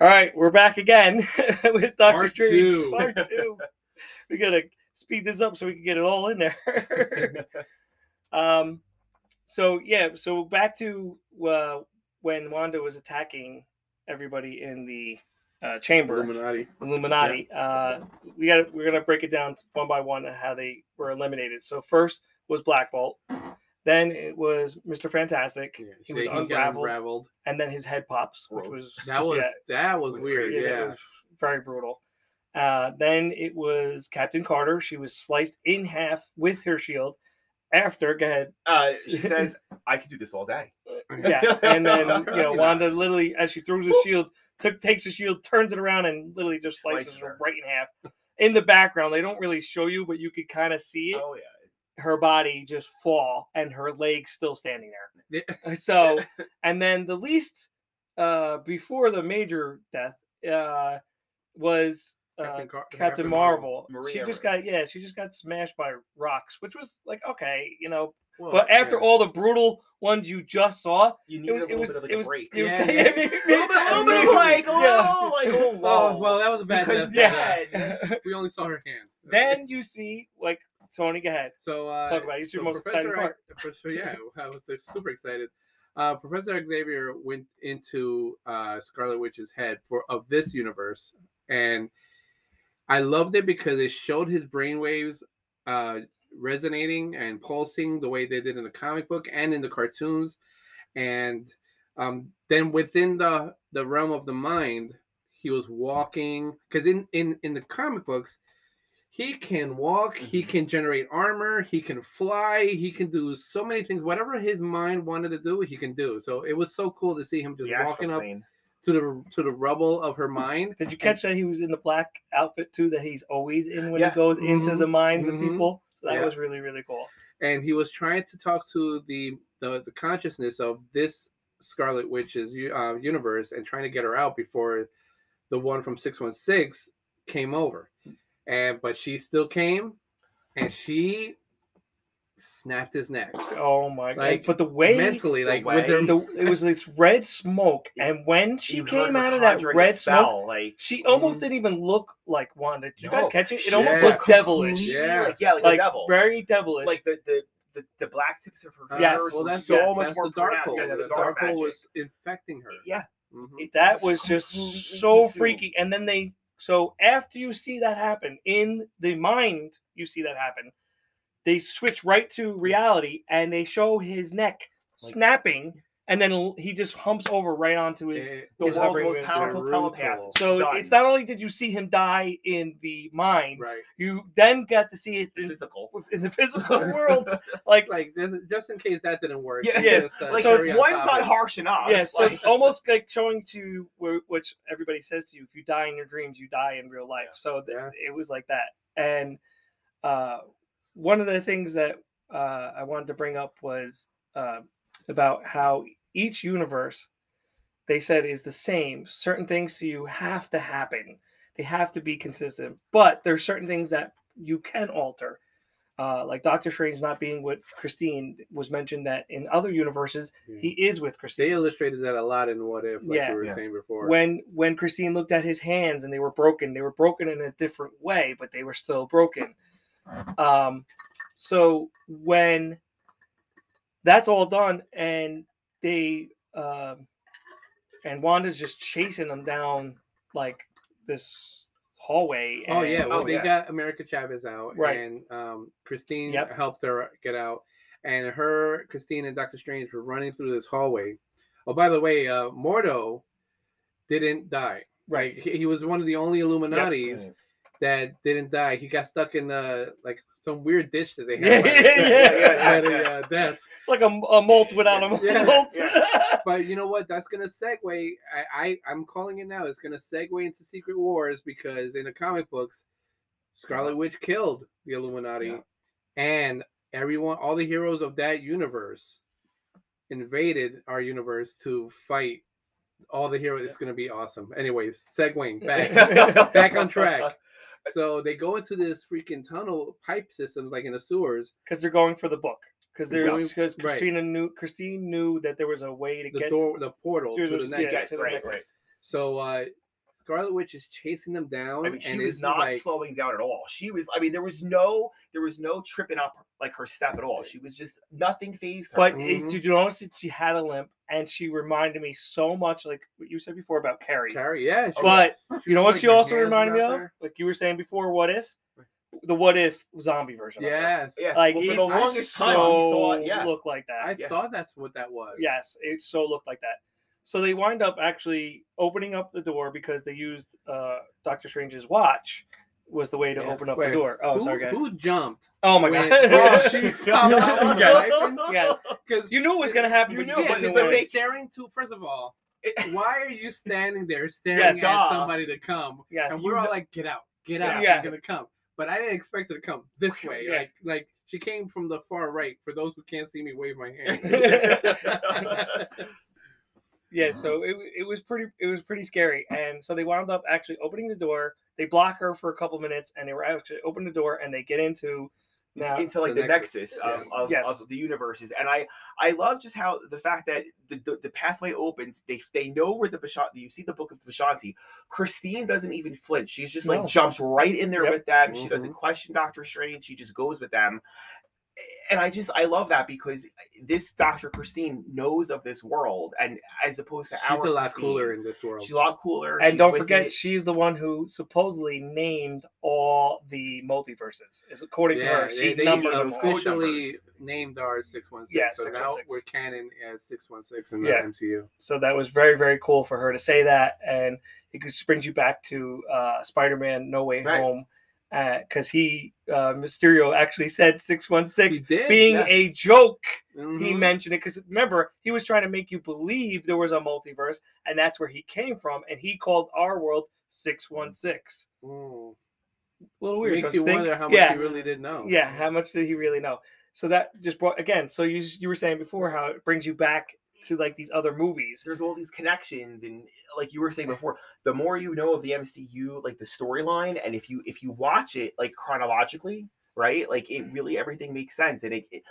All right, we're back again with Doctor Part Strange two. Part Two. we gotta speed this up so we can get it all in there. um, so yeah, so back to uh, when Wanda was attacking everybody in the uh, chamber. Illuminati. Illuminati. Uh, we got we're gonna break it down one by one on how they were eliminated. So first was Black Bolt, then it was Mister Fantastic. Yeah, he was unraveled, unraveled. and then his head pops, which was That was yeah, that was, was weird. crazy. yeah, Yeah. it was very brutal. Uh, then it was Captain Carter. She was sliced in half with her shield. After, go ahead. Uh, she says, "I could do this all day." Yeah, and then you know Wanda literally, as she throws the shield, took takes the shield, turns it around, and literally just slices Slices her her. right in half. In the background, they don't really show you, but you could kind of see it. Oh yeah. Her body just fall, and her legs still standing Yeah. there. So, and then the least uh, before the major death uh, was uh, Captain Car- Captain, Captain Marvel. Marvel. She just got yeah, she just got smashed by rocks, which was like okay, you know. Well, But after yeah. all the brutal ones you just saw, You it need was a it little was bit of like it a was break. it was Yeah, kinda- yeah. it made- a little bit, a little bit of like, a Yeah. like, oh, Oh well, that was a bad Because death. yeah. yeah. we only saw her hand. then you see like Tony, go ahead. So uh, Talk about it. It's your so most exciting part. Professor- yeah, I was like, super excited. Uh, Professor Xavier went into uh, Scarlet Witch's head for of this universe, and I loved it because it showed his brainwaves uh, resonating and pulsing the way they did in the comic book and in the cartoons, and um, then within the the realm of the mind, he was walking because in in in the comic books he can walk he Mhm. can generate armor he can fly he can do so many things whatever his mind wanted to do he can do so it was so cool to see him just walking up to the to the rubble of her mind Did you catch that he was in the black outfit too that he's always in when Yeah. he goes into Mhm. the minds of Mhm. people? So that Yeah. was really really cool. and he was trying to talk to the the, the consciousness of this scarlet witch's uh, universe and trying to get her out before the one from 616 came over and but she still came and she snapped his neck Oh my god! Like, but the way mentally the like with her the, it was this red smoke, and when she came out of that conjuring a red smoke, spell, like she almost Mhm. didn't even look like Wanda. Did you guys catch it? It almost Yeah. looked devilish, Yeah. like yeah, like, like a devil, very devilish. like the the. The, the black tips of her Uh, fingers Yes. well that's, so yes, much that's more the dark hole That's the the Darkhold was infecting her Yeah, Mhm. it's- that was just so freaky. And then they so after you see that happen in the mind, you see that happen. They switch right to reality and they show his neck Like- snapping, and then he just humps over right onto his. It- The His world's most powerful telepath. brutal. So Done. it's not only did you see him die in the mind, right you then got to see it in, physical. in the physical world. Like, like this, just in case that didn't work Yeah. Yeah, just, uh, Like So cherry on one's not harsh enough. yeah, so like- it's almost like showing to where, which everybody says to you: if you die in your dreams, you die in real life. So th- Yeah. it was like that. And uh, one of the things that uh, I wanted to bring up was uh, about how each universe they said is the same. Certain things to you have to happen; they have to be consistent. But there are certain things that you can alter. Uh, like Doctor Strange not being with Christine was mentioned that in other universes he is with Christine. They illustrated that a lot in What If, like Yeah. you were Yeah. saying before. when when Christine looked at his hands and they were broken, they were broken in a different way, but they were still broken. Um, so when that's all done and they um, and Wanda's just chasing them down like this hallway. oh yeah, well Oh, they yeah. got America Chavez out, Right. and um, Christine Yep. helped her get out, and her, Christine, and Doctor Strange were running through this hallway. Oh, by the way, uh, Mordo didn't die. Right. He, he was one of the only Illuminatis Right. that didn't die. He got stuck in the like some weird ditch that they Yeah, had yeah, yeah, yeah, by the yeah. uh, desk. It's like a, a molt without a Yeah, molt. But you know what? That's gonna segue. I, I I'm calling it now. It's gonna segue into Secret Wars because in the comic books, Scarlet Witch killed the Illuminati, Yeah. and everyone, all the heroes of that universe, invaded our universe to fight all the heroes. It's gonna be awesome. Anyways, segueing back back on track. So they go into this freaking tunnel pipe systems, like in the sewers. because they're going for the book. Because they're because right. Christina knew Christine knew that there was a way to The get door, the portal to the- the next. yeah, to the right, nexus. right. So uh, Scarlet Witch is chasing them down. I mean, she and was not like, slowing down at all. She was. I mean, there was no, there was no tripping up like her step at all. She was just nothing phased her. But it, Mhm. did you notice that she had a limp and she reminded me so much like what you said before about Carrie. Carrie, yeah. she- But she you know what like, she also reminded me of? there. Like you were saying before, what if? The what if zombie version. of. Yes. yeah, Like well, for the longest time, so we thought, yeah, looked like that. I Yeah. thought that's what that was. Yes, it so looked like that. So they wind up actually opening up the door because they used uh, Doctor Strange's watch was the way to Yeah. open up Wait, the door. Oh, who, sorry, guys. who jumped? oh my when- god. Oh, she popped out with the Yes. Because You knew it was gonna happen, You but knew, but- but they- staring to first of all, why are you standing there staring Yes, at duh. somebody to come? Yes. And we're all know- like, get out, get out, Yeah. she's gonna come. But I didn't expect her to come this way. Yeah. Like like she came from the far right. For those who can't see me, wave my hand. Yeah, so it, it was pretty it was pretty scary, and so they wound up actually opening the door. They block her for a couple minutes, and they were actually open the door, and they get into now. into like the the, nexus, nexus, yeah. of, of, Yes. of the universes and i i love just how the fact that the, the, the pathway opens they they know where the Vishanti you see the book of Vishanti christine doesn't even flinch she's just like jumps right in there Yep. with them she doesn't Mhm. question dr strange she just goes with them and i just i love that because this dr christine knows of this world and as opposed to She's our a lot Christine, cooler in this world. she's a lot cooler and don't forget, it. she's the one who supposedly named all the multiverses. Is according to her, she they, they numbered them all. officially named our six one six. Yeah, so now we're canon as six one six in the Yeah. MCU. So that was very very cool for her to say that, and it just brings you back to uh, Spider-Man: No Way Right. Home, because he uh, Mysterio actually said six one six being yeah. a joke. He Mhm. mentioned it because remember he was trying to make you believe there was a multiverse, and that's where he came from, and he called our world six one six. Mm. A little weird. Makes you think? wonder how much yeah, he really did know. yeah. How much did he really know? So that just brought again. So you you were saying before how it brings you back to like these other movies. there's all these connections and like you were saying before the more you know of the mcu like the storyline and if you if you watch it like chronologically right like it mm-hmm. really everything makes sense and it, it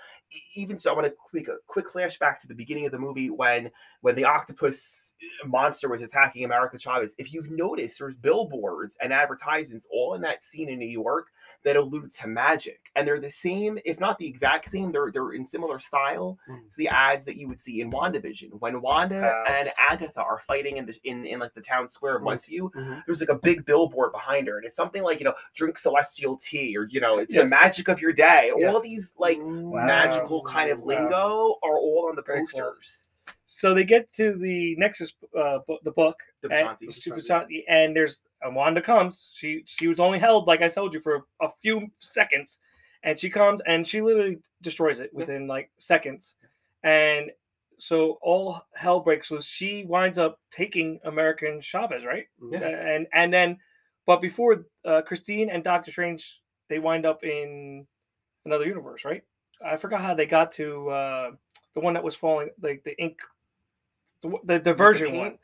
even so i want to quick a quick flashback to the beginning of the movie when when the octopus uh, monster was attacking america chavez if you've noticed there's billboards and advertisements all in that scene in new york that allude to magic and they're the same if not the exact same they're they're in similar style Mm. to the ads that you would see in WandaVision when Wanda Wow. and Agatha are fighting in the in, in like the town square of Mm. Westview. Mhm. There's like a big billboard behind her, and it's something like you know, drink celestial tea, or you know, it's the magic of your day. Yes. All these like Mm. magical kind of Wow. lingo are all on the Very cool. So they get to the Nexus, uh, bu- the book, The and, Vishanti. she- Vishanti, and there's and Wanda comes. She she was only held, like I told you, for a few seconds, and she comes and she literally destroys it within like seconds, and so all hell breaks loose. She winds up taking American Chavez, right? Mhm. Uh, and and then, but before uh, Christine and Doctor Strange, they wind up in another universe, right? I forgot how they got to uh, the one that was falling, like the ink, the the, the diversion paint? one.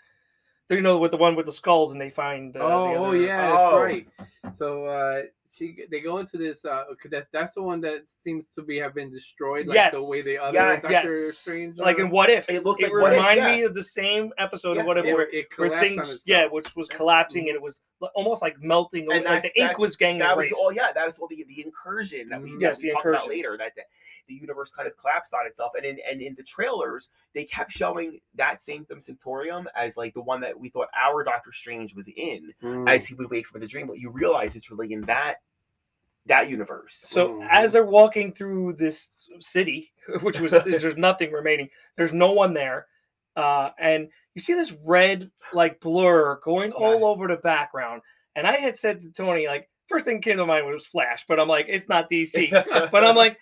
You know, with the one with the skulls, and they find. Uh, the oh, oh yeah, Oh. that's right. So uh, she they go into this. Uh, 'cause that's that's the one that seems to be have been destroyed, like the way the other Yes. Doctor Yes. Strange. Like are. in What If? It looked like What If, yeah. me of the same episode Yeah. of What If, it, where, it where things, yeah, which was collapsing, and it was almost like melting. away, And like the ink was getting That was erased. all. Yeah, that was all the the incursion that we, Mhm. that Yes, we the talked about later. That the, the universe kind of collapsed on itself, and in and in the trailers they kept showing that Sanctum Sanctorum as like the one that we thought our Doctor Strange was in. Mm. as he would wake from the dream. But you realize it's really in that that universe. So Mhm. as they're walking through this city, which was there's nothing remaining, there's no one there, uh, and you see this red like blur going all over the background. And I had said to Tony, like, first thing came to mind was Flash, but I'm like, it's not DC. but I'm like,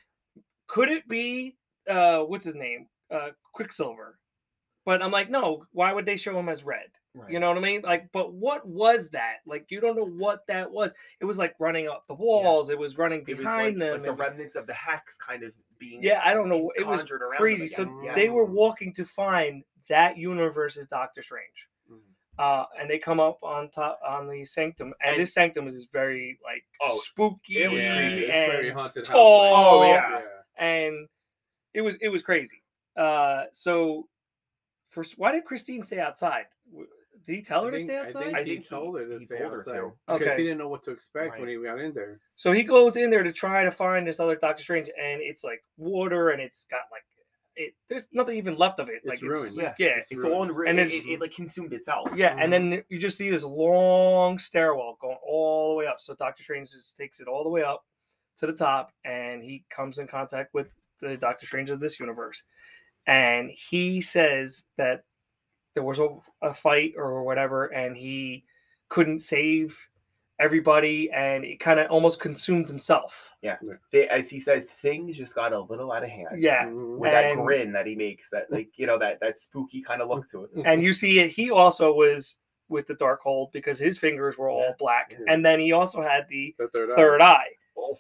could it be uh, what's his name, uh, Quicksilver? But I'm like, no. Why would they show him as red? You know what I mean? Like, but what was that? Like, you don't know what that was. It was like running up the walls. It was running it was like, behind them. like the was- remnants of the hex kind of being. yeah, I don't know. It was conjured around them crazy. So. Yeah. they were walking to find that universe's Doctor Strange. Mhm. Uh, and they come up on top on the sanctum, and, And- this sanctum is very like Oh, spooky it was yeah, creepy and very haunted house. tall. Oh, like- yeah. and it was it was crazy. Uh, so first, why did Christine stay outside? Did he tell her I to think, stay I outside? think I he think he- told her to he stay told her outside to. because Okay. he didn't know what to expect when he got in there. So he goes in there to try to find this other Doctor Strange, and it's like water, and it's got like it. There's nothing even left of it. It's like ruined. yeah, Yeah. yeah, It's It's all in ruined. ruin. And It, it's- it, it, like consumed itself. yeah. And then mm-hmm. you just see this long stairwell going all the way up. So Doctor Strange just takes it all the way up to the top, and he comes in contact with the Doctor Strange of this universe, and he says that there was a, a fight or whatever, and he couldn't save everybody, and it kind of almost consumed himself. Yeah, they, as he says, things just got a little out of hand. Yeah. Mhm. With that grin that he makes, that like you know that that spooky kind of look to it. and you see it he also was with the Darkhold because his fingers were all Yeah. black Yeah. and then he also had the The third, eye. third eye Oh.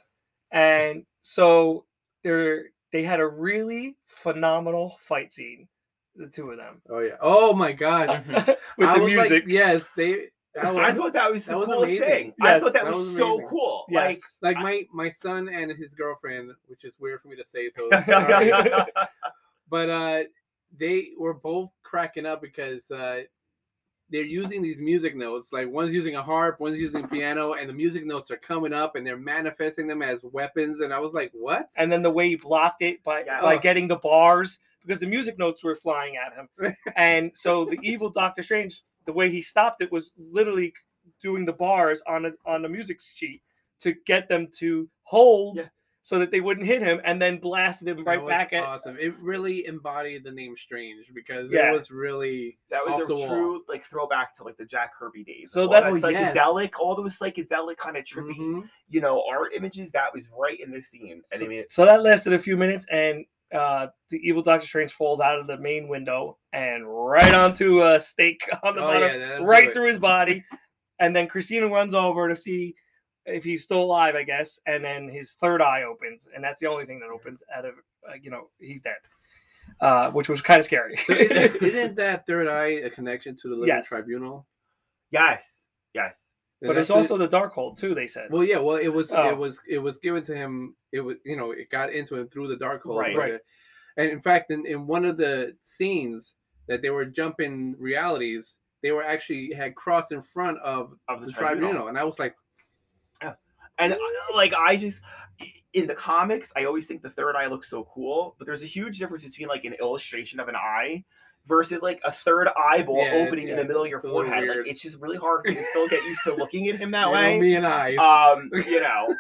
and so they they had a really phenomenal fight scene the two of them Oh yeah. Oh my god. with I the was like, music yes, they. Was, I thought that was the that was coolest amazing. thing. I thought that, that was, was so cool. Yes. like my my son and his girlfriend, which is weird for me to say. So, but uh, they were both cracking up because uh, they're using these music notes. Like one's using a harp, one's using a piano, and the music notes are coming up and they're manifesting them as weapons. And I was like, what? and then the way he blocked it by Yeah. by Oh. getting the bars because the music notes were flying at him and so the evil doctor strange the way he stopped it was literally doing the bars on a on a music sheet to get them to hold Yeah. So that they wouldn't hit him and then blasted him That right was back at awesome. It really embodied the name Strange because Yeah. it was really that was off a the wall. true like throwback to like the Jack Kirby days. So that- that Oh, yes. psychedelic, all those psychedelic kind of trippy, Mhm. you know, art images. That was right in this scene. And I So- mean, so that lasted a few minutes and uh the evil doctor strange falls out of the main window and right onto a stake on the Oh, bottom yeah, that'll right it. through his body. and then Christina runs over to see if he's still alive, I guess. And then his third eye opens, and that's the only thing that opens out of, uh, you know, he's dead, uh, which was kind of scary. Isn't, isn't that third eye a connection to the living Yes. tribunal? yes, yes. And but it's that's the- also the Darkhold too. They said. well, yeah. Well, it was Oh. it was it was given to him. It was you know it got into him through the Darkhold. Right. Right. uh, And in fact, in, in one of the scenes that they were jumping realities, they were actually had crossed in front of Of the, the tribunal. tribunal, and I was like, And uh, like I just in the comics, I always think the third eye looks so cool, but there's a huge difference between like an illustration of an eye versus like a third eyeball Yeah, it's- opening in the middle of your it's a little forehead. weird. Like it's just really hard for me to still get used to looking at him that you know, way. me and I. Um, you know.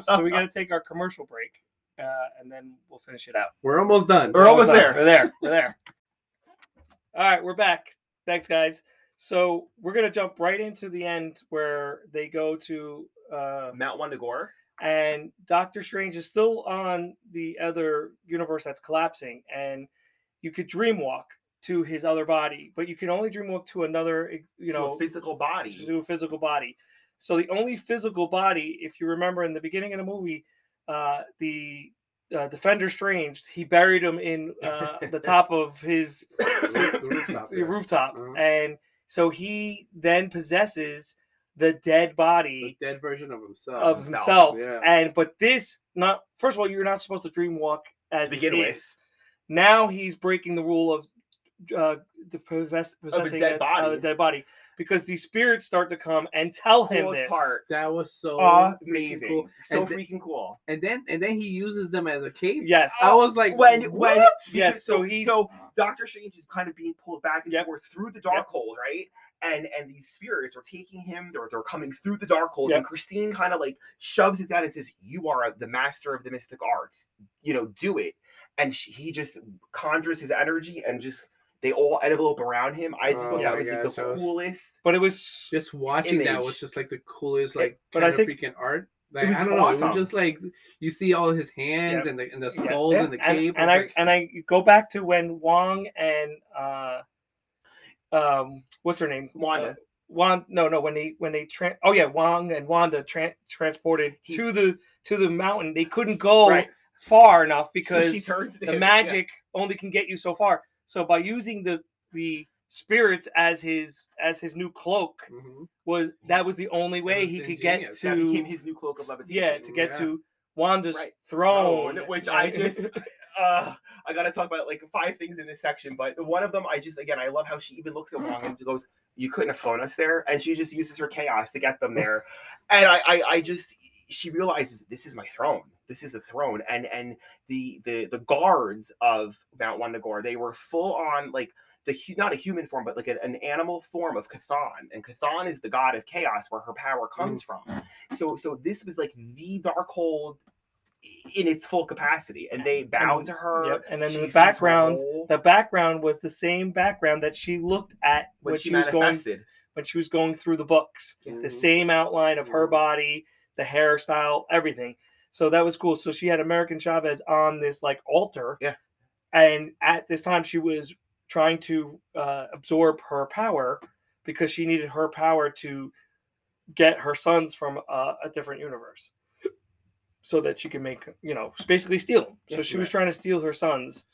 so we got to take our commercial break, uh, and then we'll finish it out. we're almost done. We're almost done. there. We're there. We're there. All right, we're back. Thanks, guys. So we're gonna jump right into the end where they go to uh, Mount Wundagore. and Doctor Strange is still on the other universe that's collapsing, and you could dream walk to his other body, but you can only dream walk to another, you to know, physical body. to a physical body. So the only physical body, if you remember in the beginning of the movie, uh, the uh, Defender Strange, he buried him in uh, the top of his The rooftop, the rooftop, Uh-huh. and so he then possesses the dead body The dead version of himself. of himself, yeah. And but this not first of all, you're not supposed to dream walk as To begin it with. Now he's breaking the rule of uh, the possess, possessing dead a- body. a dead body because these spirits start to come and tell him Coolest this. part. that was so Amazing. cool. So And th- freaking cool. and then and then he uses them as a cape. Yes. Oh, I was like, when when what? Yes, so he's- so Doctor Strange is kind of being pulled back and Yep. forth through the dark Yep. hold, right? And and these spirits are taking him. They're they're coming through the Darkhold, Yep. and Christine kind of like shoves it down and says, "You are the master of the mystic arts. You know, do it." And she, he just conjures his energy and just they all envelope around him. I just Oh thought that my was like the was- coolest. But it was just watching that was just like the coolest, It- like but kind I of think- freaking art. Like was I don't know, it was just like you see all his hands Yeah. and the and the Yeah. skulls and the and, cape. and I I and I go back to when Wong and uh, um, what's her name? Wanda. Uh, Wanda. No, no. When they when they tran oh yeah, Wong and Wanda tran transported He- to the to the mountain. They couldn't go Right. far enough So because she turns the him, yeah. magic only can get you so far. So by using the the spirits as his as his new cloak mhm. was that was the only way he could get ingenious. That became to his new cloak of levitation. yeah to get Yeah. to Wanda's Right. throne, which I just uh, I gotta talk about like five things in this section, but one of them I just again I love how she even looks at Wong and goes, "You couldn't have flown us there," and she just uses her chaos to get them there, and I I, I just she realizes this is my throne. This is a throne, and and the the the guards of Mount Wundagore they were full on like the not a human form, but like an, an animal form of Chthon, and Chthon is the god of chaos where her power comes from. So so this was like the Darkhold in its full capacity, and they bow And- to her. Yep. And then the background, the background was the same background that she looked at when when she she was going when she was going through the books. Mhm. The same outline of her Mhm. body, the hairstyle, everything. So that was cool. So she had American Chavez on this like altar. Yeah. And at this time, she was trying to uh, absorb her power because she needed her power to get her sons from uh, a different universe so that she could make, you know, basically steal them. So Yeah, she was trying to steal her sons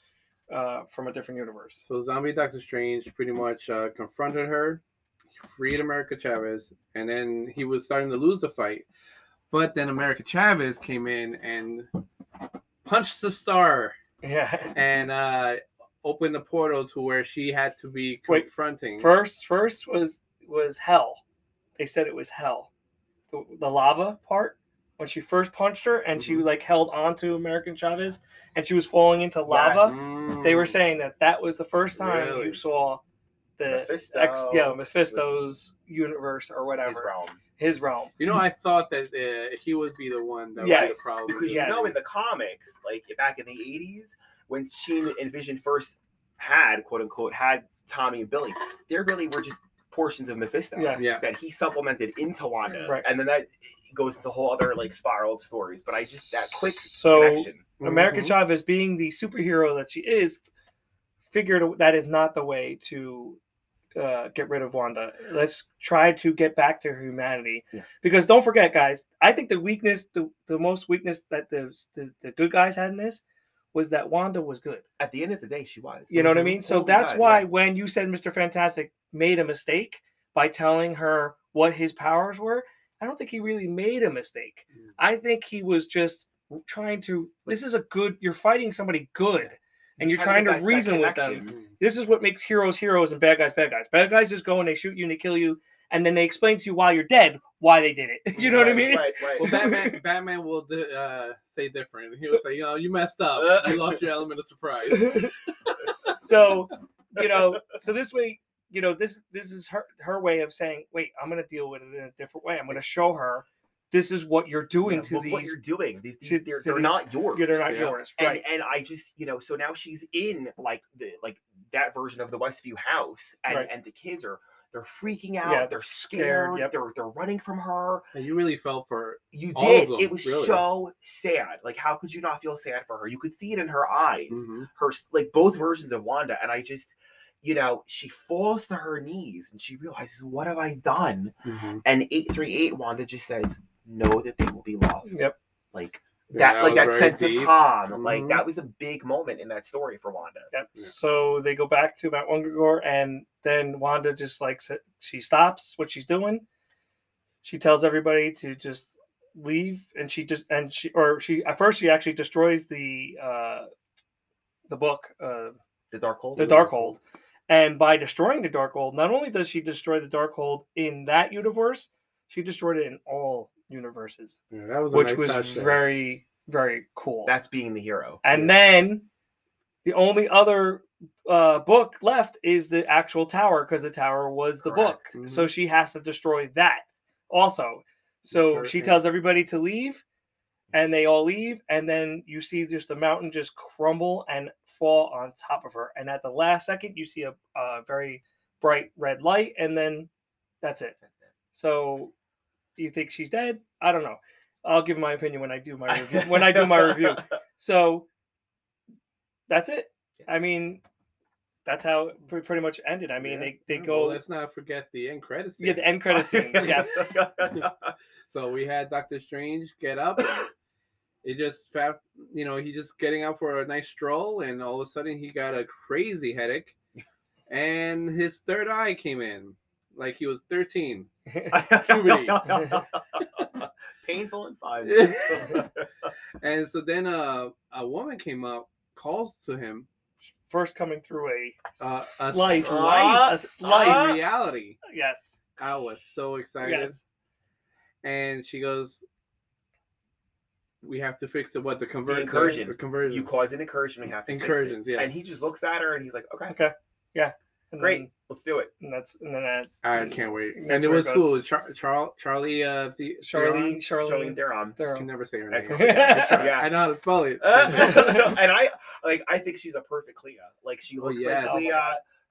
uh, from a different universe. So zombie Doctor Strange pretty much uh, confronted her, freed America Chavez, and then he was starting to lose the fight. But then America Chavez came in and punched the star Yeah. and uh, opened the portal to where she had to be Wait, confronting. First, first was was hell. They said it was hell. The, the lava part when she first punched her and she Mhm. like held onto American Chavez and she was falling into lava. Mm. They were saying that that was the first time Really? you saw the Mephisto, ex, yeah Mephisto's universe or whatever his realm. You know, I thought that uh, he would be the one that Yes, would the problem. because Yes. you know in the comics, like back in the '80s, when she and Vision first had quote unquote had Tommy and Billy, there really were just portions of Mephisto Yeah. Yeah. that he supplemented into Wanda, Right. and then that goes into a whole other like spiral of stories. But I just that quick So connection. America Mhm. Chavez, being the superhero that she is, figured that is not the way to uh, get rid of Wanda. Let's try to get back to humanity. Yeah. Because don't forget, guys, I think the weakness, the, the most weakness that the, the the good guys had in this was that Wanda was good. At the end of the day, she was. You know what I mean? So that's it, why yeah. when you said Mr. Fantastic made a mistake by telling her what his powers were, I don't think he really made a mistake. Mm. I think he was just trying to. This is a good. You're fighting somebody good, and you're trying to get that- that reason with them. This is what makes heroes heroes and bad guys bad guys. Bad guys just go and they shoot you and they kill you, and then they explain to you while you're dead why they did it. You know what I mean? Right, right. Well, Batman, Batman will uh, say different. He will say, "You know, you messed up. You lost your element of surprise." so you know so this way you know this this is her her way of saying wait i'm going to deal with it in a different way i'm going to show her this is what you're doing Yeah, to look what you're doing. These, to- these, they're, to they're the- not yours. yeah, they're not Yeah. yours and right and I just you know so now she's in like the like that version of the Westview house and Right. and the kids are they're freaking out Yeah, they're scared, scared yep. they're they're running from her And you really felt for you All of did them, it was really. so sad like how could you not feel sad for her you could see it in her eyes Mhm. her like both versions of Wanda and I just you know she falls to her knees and she realizes what have I done Mhm. and 838 Wanda just says know that they will be loved yep like Yeah, that like that sense deep. of calm like Mhm. that was a big moment in that story for wanda yep Yeah. so they go back to mount wundagore and then wanda just like she stops what she's doing she tells everybody to just leave and she just and she or she at first she actually destroys the uh the book uh the Darkhold the Darkhold. And by destroying the Darkhold, not only does she destroy the Darkhold in that universe, she destroyed it in all universes, Yeah, that was a which nice was touch there. very, very cool. that's being the hero and yeah. then the only other uh, book left is the actual tower because the tower was the book. Correct. So she has to destroy that also. So Sure, she yeah. tells everybody to leave, and they all leave, and then you see just the mountain just crumble and fall on top of her. And at the last second, you see a, a very bright red light, and then that's it. So, do you think she's dead? I don't know. I'll give my opinion when I do my review. when I do my review. So that's it. I mean, that's how it pretty much ended. I mean, Yeah. they, they Yeah, go Well, let's not forget the end credits. yeah the end credit scene. Yes. So we had Doctor Strange get up. It just you know, he just getting out for a nice stroll, and all of a sudden he got a crazy headache, and his third eye came in, like he was thirteen. Puberty. painful and five. and so then uh, a woman came up calls to him First coming through a, uh, a slice, slice, a slice. in reality. yes, I was so excited. yes. And she goes, "We have to fix it. What the conversion? incursion. The conversion. You cause an incursion, we have to fix it. Incursions, yes. And he just looks at her and he's like, okay, Okay, yeah, and great, then- let's do it. and that's and then that's I can't wait. That's And it was goes. cool. Char- Char- Charlie, uh, the Charlene, Charlene Charlene, Theron. I Theron. can never say her That's name. cool. I know how to spell it. and I like I think she's a perfect Clea. Like she Oh, looks yes. like Oh, Clea.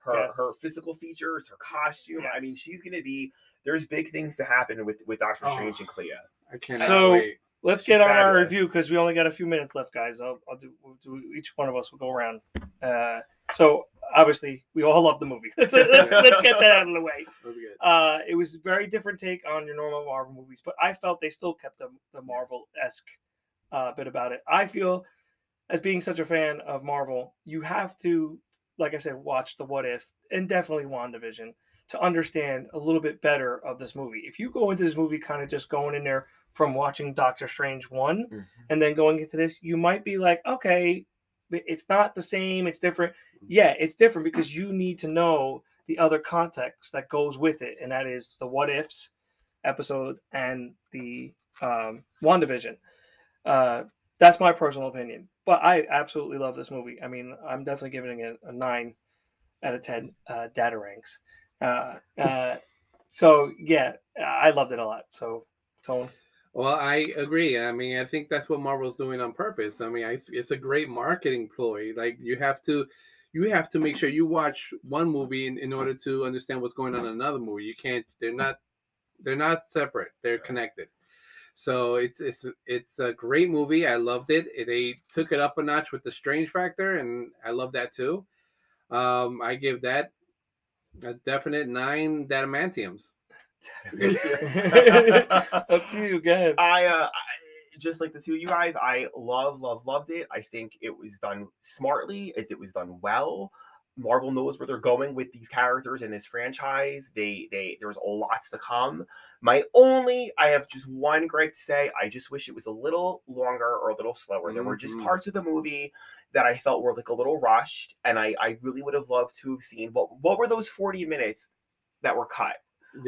Her Yes. her physical features, her costume. I mean, she's gonna be. There's big things to happen with with Doctor Oh. Strange and Clea. I cannot So- wait. Let's She's get on our review because we only got a few minutes left, guys. I'll, I'll do, we'll do each one of us will go around. Uh, so obviously we all love the movie. Let's let's, let's get that out of the way. That'll be good. Uh, it was a very different take on your normal Marvel movies, but I felt they still kept the, the Marvel esque uh, bit about it. I feel, as being such a fan of Marvel, you have to, like I said, watch the What If and definitely WandaVision to understand a little bit better of this movie. If you go into this movie kind of just going in there from watching Doctor Strange one and then going into this, you might be like, okay, it's not the same, it's different. Yeah, it's different because you need to know the other context that goes with it, and that is the what ifs episode and the um, WandaVision. Uh, that's my personal opinion, but I absolutely love this movie. I mean, I'm definitely giving it a nine out of ten uh, data ranks. Uh, uh, so yeah, I loved it a lot. So, Tone. Well, I agree. I mean, I think that's what Marvel's doing on purpose. I mean, I, it's a great marketing ploy. Like you have to, you have to make sure you watch one movie in, in order to understand what's going on in another movie. You can't. They're not. They're not separate. They're connected. So it's it's it's a great movie. I loved it. They took it up a notch with the strange factor, and I love that too. Um, I give that a definite nine dadamantiums. Up to you. Go ahead. I, uh, I just like the two of you guys, I love, love, loved it. I think it was done smartly. It, it was done well. Marvel knows where they're going with these characters in this franchise. They, they, there's a lots to come. My only, I have just one gripe to say. I just wish it was a little longer or a little slower. There were just Mhm. parts of the movie that I felt were like a little rushed, and I, I really would have loved to have seen what, what were those 40 minutes that were cut.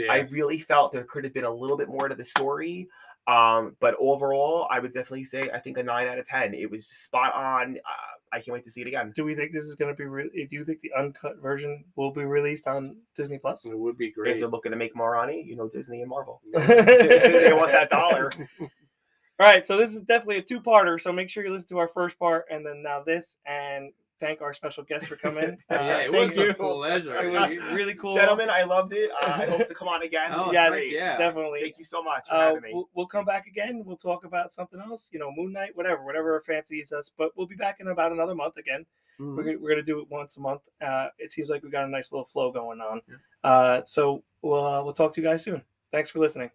I really felt there could have been a little bit more to the story. Um, but overall, I would definitely say I think a nine out of ten. It was just spot on. Uh, I can't wait to see it again. Do we think this is going to be? Re- do you think the uncut version will be released on Disney Plus? It would be great If great. they're looking to make more money, you know, Disney and Marvel. They want that dollar. All right, so this is definitely a two-parter. So make sure you listen to our first part and then now this, and thank our special guest for coming. yeah, Uh, it thank was you. a pleasure. it was really cool, Gentlemen, I loved it. Uh, I hope to come on again. Oh, yes, great. yeah. definitely. Thank you so much for Uh, having me. we'll, we'll come back again. We'll talk about something else, you know, Moon Knight, whatever, whatever fancies us. But we'll be back in about another month again. Mhm. We're, gonna, we're gonna do it once a month. Uh, it seems like we got a nice little flow going on. Uh, so we'll uh, we'll talk to you guys soon. Thanks for listening.